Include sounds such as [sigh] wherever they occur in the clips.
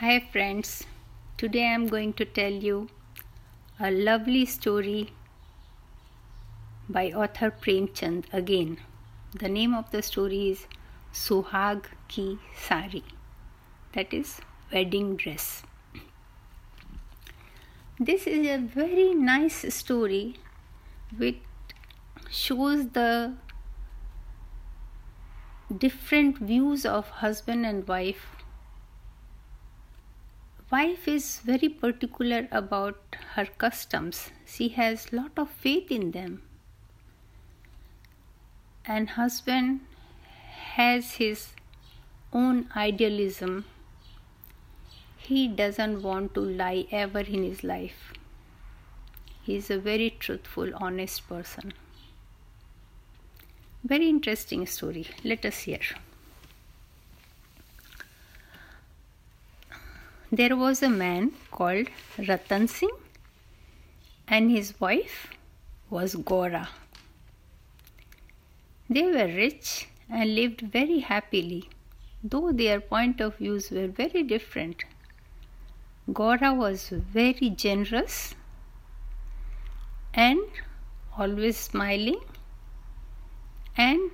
Hi, friends. Today I am going to tell you a lovely story by author Premchand again. The name of the story is Suhag Ki Sari, that is, wedding dress. This is a very nice story which shows the different views of husband and wife wife is very particular about her customs. She has lot of faith in them. And husband has his own idealism. He doesn't want to lie ever in his life. He is a very truthful honest person. Very interesting story. Let us hear there was a man called Ratan Singh and his wife was Gora. They were rich and lived very happily, though their point of views were very different. Gora was very generous and always smiling and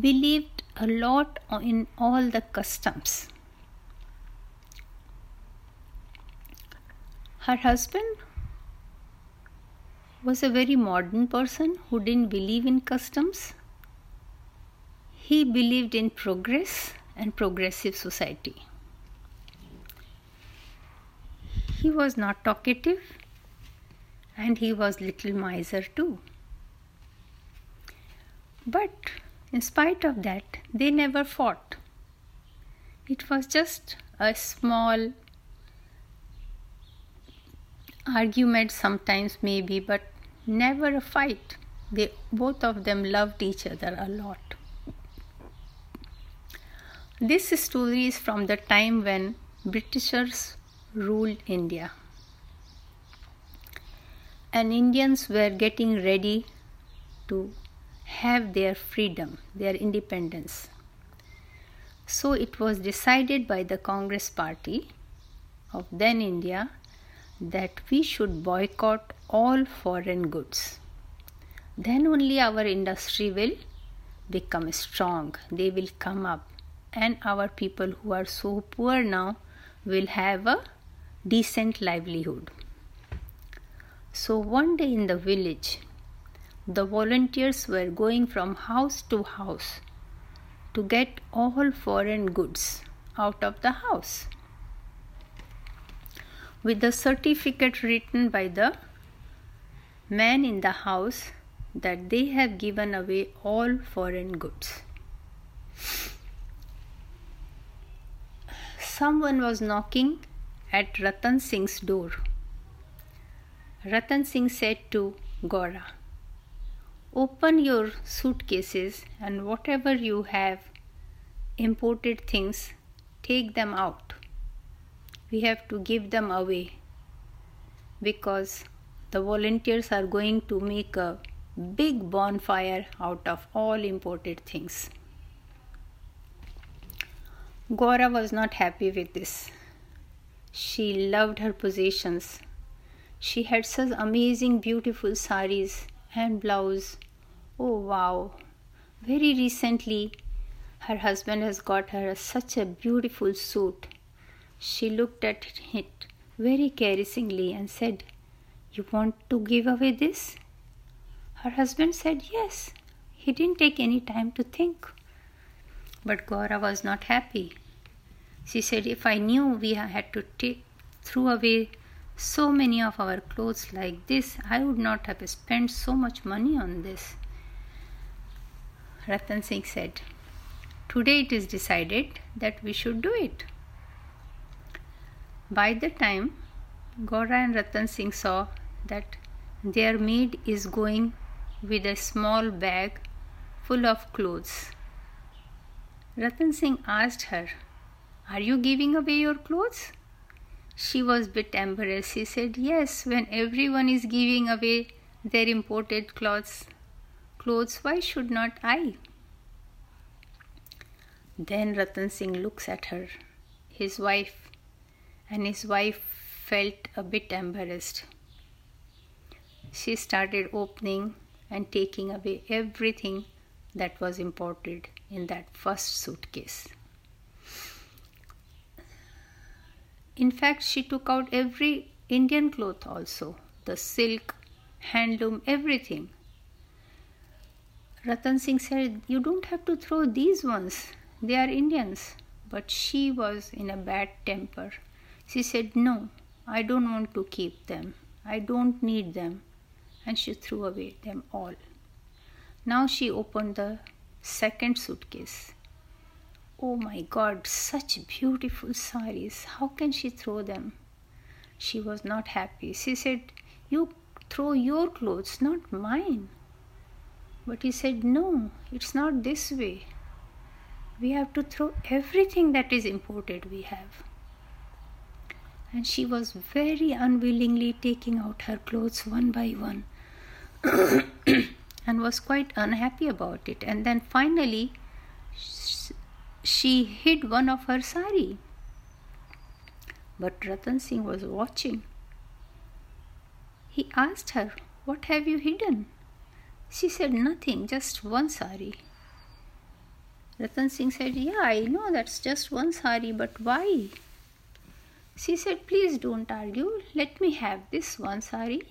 believed a lot in all the customs. Her husband was a very modern person who didn't believe in customs. He believed in progress and progressive society. He was not talkative and he was little miser too. But in spite of that, they never fought. It was just a small argument sometimes maybe but never a fight. They both of them loved each other a lot. This story is from the time when britishers ruled india. And indians were getting ready to have their freedom their independence. So it was decided by the congress party of then india that we should boycott all foreign goods. Then only our industry will become strong, they will come up, and our people who are so poor now will have a decent livelihood. So, one day in the village, the volunteers were going from house to house to get all foreign goods out of the house with the certificate written by the man in the house that they have given away all foreign goods. Someone was knocking at Ratan Singh's door. Ratan Singh said to Gora, Open your suitcases and whatever you have imported things, take them out we have to give them away because the volunteers are going to make a big bonfire out of all imported things. Gora was not happy with this. She loved her possessions. She had such amazing, beautiful saris and blouse. Oh wow! Very recently, her husband has got her such a beautiful suit she looked at it very caressingly and said, You want to give away this? Her husband said, Yes. He didn't take any time to think. But Gora was not happy. She said, If I knew we had to throw away so many of our clothes like this, I would not have spent so much money on this. Ratan Singh said, Today it is decided that we should do it. By the time Gora and Ratan Singh saw that their maid is going with a small bag full of clothes, Ratan Singh asked her, Are you giving away your clothes? She was a bit embarrassed. She said, Yes, when everyone is giving away their imported clothes, clothes, why should not I? Then Ratan Singh looks at her his wife, and his wife felt a bit embarrassed. She started opening and taking away everything that was imported in that first suitcase. In fact, she took out every Indian cloth also the silk, handloom, everything. Ratan Singh said, You don't have to throw these ones, they are Indians. But she was in a bad temper. She said, No, I don't want to keep them. I don't need them. And she threw away them all. Now she opened the second suitcase. Oh my god, such beautiful saris. How can she throw them? She was not happy. She said, You throw your clothes, not mine. But he said, No, it's not this way. We have to throw everything that is imported, we have. And she was very unwillingly taking out her clothes one by one [coughs] and was quite unhappy about it. And then finally, she hid one of her sari. But Ratan Singh was watching. He asked her, What have you hidden? She said, Nothing, just one sari. Ratan Singh said, Yeah, I know that's just one sari, but why? She said, Please don't argue. Let me have this one sari.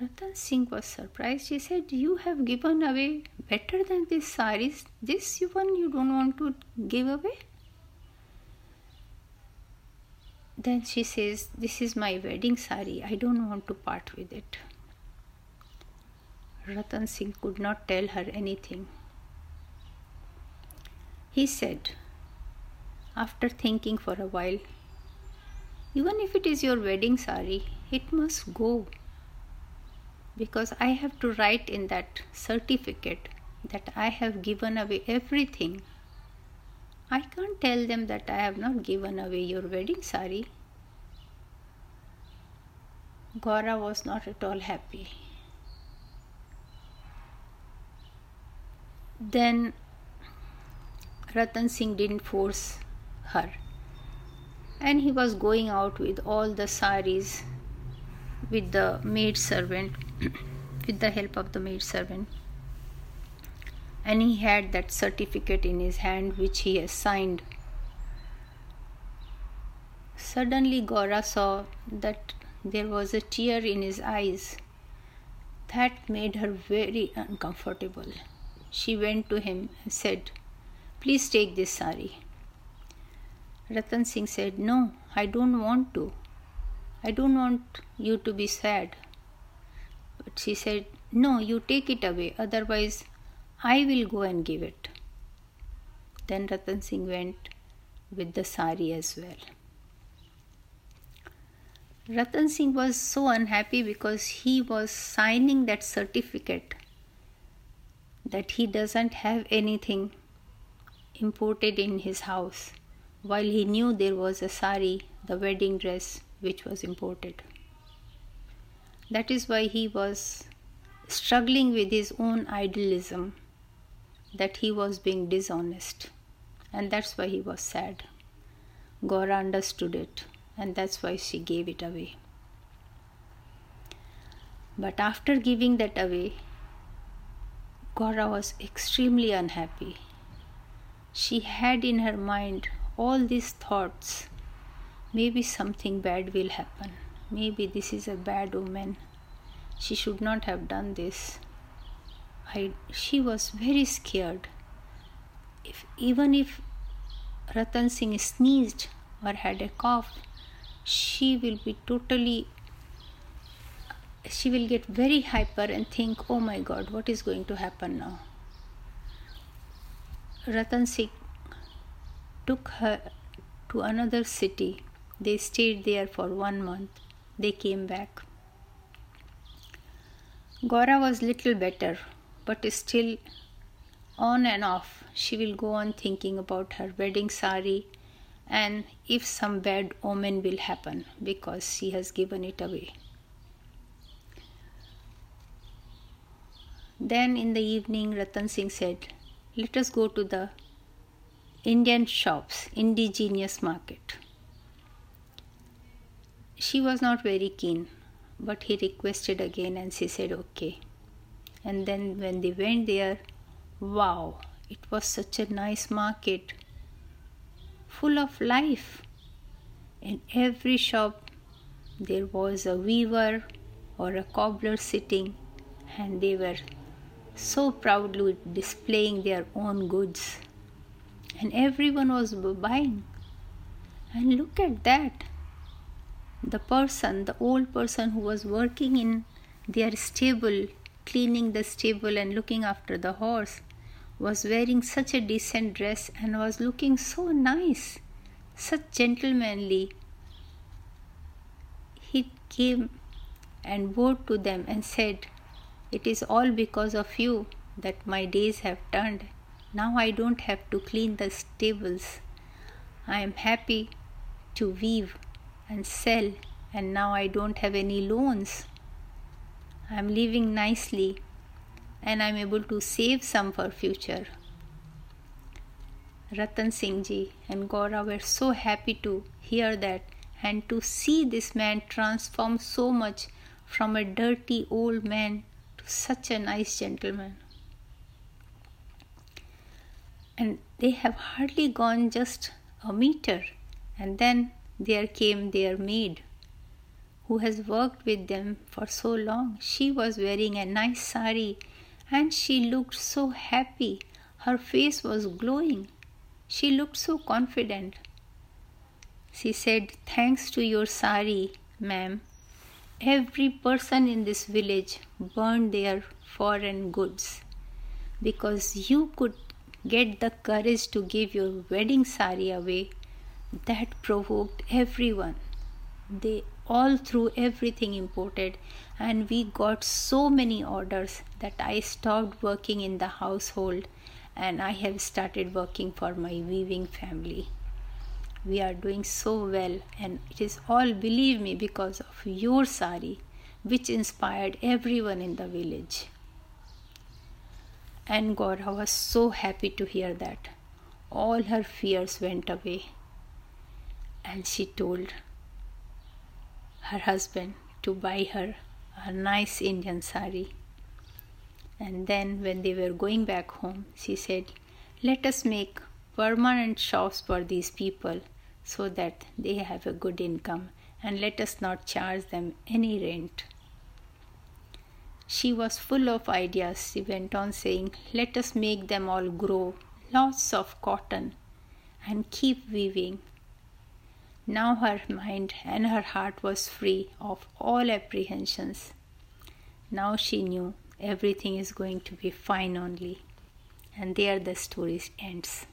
Ratan Singh was surprised. He said, You have given away better than this saris. This one you don't want to give away? Then she says, This is my wedding sari. I don't want to part with it. Ratan Singh could not tell her anything. He said, after thinking for a while, even if it is your wedding sari, it must go. Because I have to write in that certificate that I have given away everything. I can't tell them that I have not given away your wedding sari. Gora was not at all happy. Then Ratan Singh didn't force her. And he was going out with all the saris with the maid servant, [clears throat] with the help of the maid servant. And he had that certificate in his hand which he has signed. Suddenly, Gora saw that there was a tear in his eyes. That made her very uncomfortable she went to him and said, Please take this sari. Ratan Singh said, No, I don't want to. I don't want you to be sad. But she said, No, you take it away, otherwise, I will go and give it. Then Ratan Singh went with the sari as well. Ratan Singh was so unhappy because he was signing that certificate that he doesn't have anything imported in his house, while he knew there was a sari, the wedding dress, which was imported. That is why he was struggling with his own idealism, that he was being dishonest, and that's why he was sad. Gora understood it, and that's why she gave it away. But after giving that away, Gora was extremely unhappy. She had in her mind all these thoughts maybe something bad will happen. Maybe this is a bad woman. She should not have done this. I, she was very scared. If, even if Ratan Singh sneezed or had a cough, she will be totally she will get very hyper and think, oh my god, what is going to happen now? Ratan Singh took her to another city. They stayed there for one month. They came back. Gora was little better, but still on and off. She will go on thinking about her wedding sari and if some bad omen will happen because she has given it away. Then in the evening, Ratan Singh said, Let us go to the Indian shops, indigenous market. She was not very keen, but he requested again and she said okay. And then when they went there, wow, it was such a nice market, full of life. In every shop, there was a weaver or a cobbler sitting, and they were so proudly displaying their own goods. And everyone was buying. And look at that. The person, the old person who was working in their stable, cleaning the stable and looking after the horse, was wearing such a decent dress and was looking so nice, such gentlemanly. He came and bowed to them and said, It is all because of you that my days have turned. Now I don't have to clean the stables. I am happy to weave and sell, and now I don't have any loans. I am living nicely and I'm able to save some for future. Ratan Singh ji and Gora were so happy to hear that and to see this man transform so much from a dirty old man to such a nice gentleman. And they have hardly gone just a meter, and then there came their maid who has worked with them for so long. She was wearing a nice sari and she looked so happy. Her face was glowing. She looked so confident. She said, Thanks to your sari, ma'am, every person in this village burned their foreign goods because you could get the courage to give your wedding sari away. That provoked everyone. They all threw everything imported, and we got so many orders that I stopped working in the household and I have started working for my weaving family. We are doing so well, and it is all, believe me, because of your sari, which inspired everyone in the village. And Gaura was so happy to hear that. All her fears went away, and she told her husband to buy her a nice Indian sari. And then, when they were going back home, she said, Let us make permanent shops for these people so that they have a good income and let us not charge them any rent. She was full of ideas. She went on saying, Let us make them all grow lots of cotton and keep weaving now her mind and her heart was free of all apprehensions. Now she knew everything is going to be fine only. And there the story ends.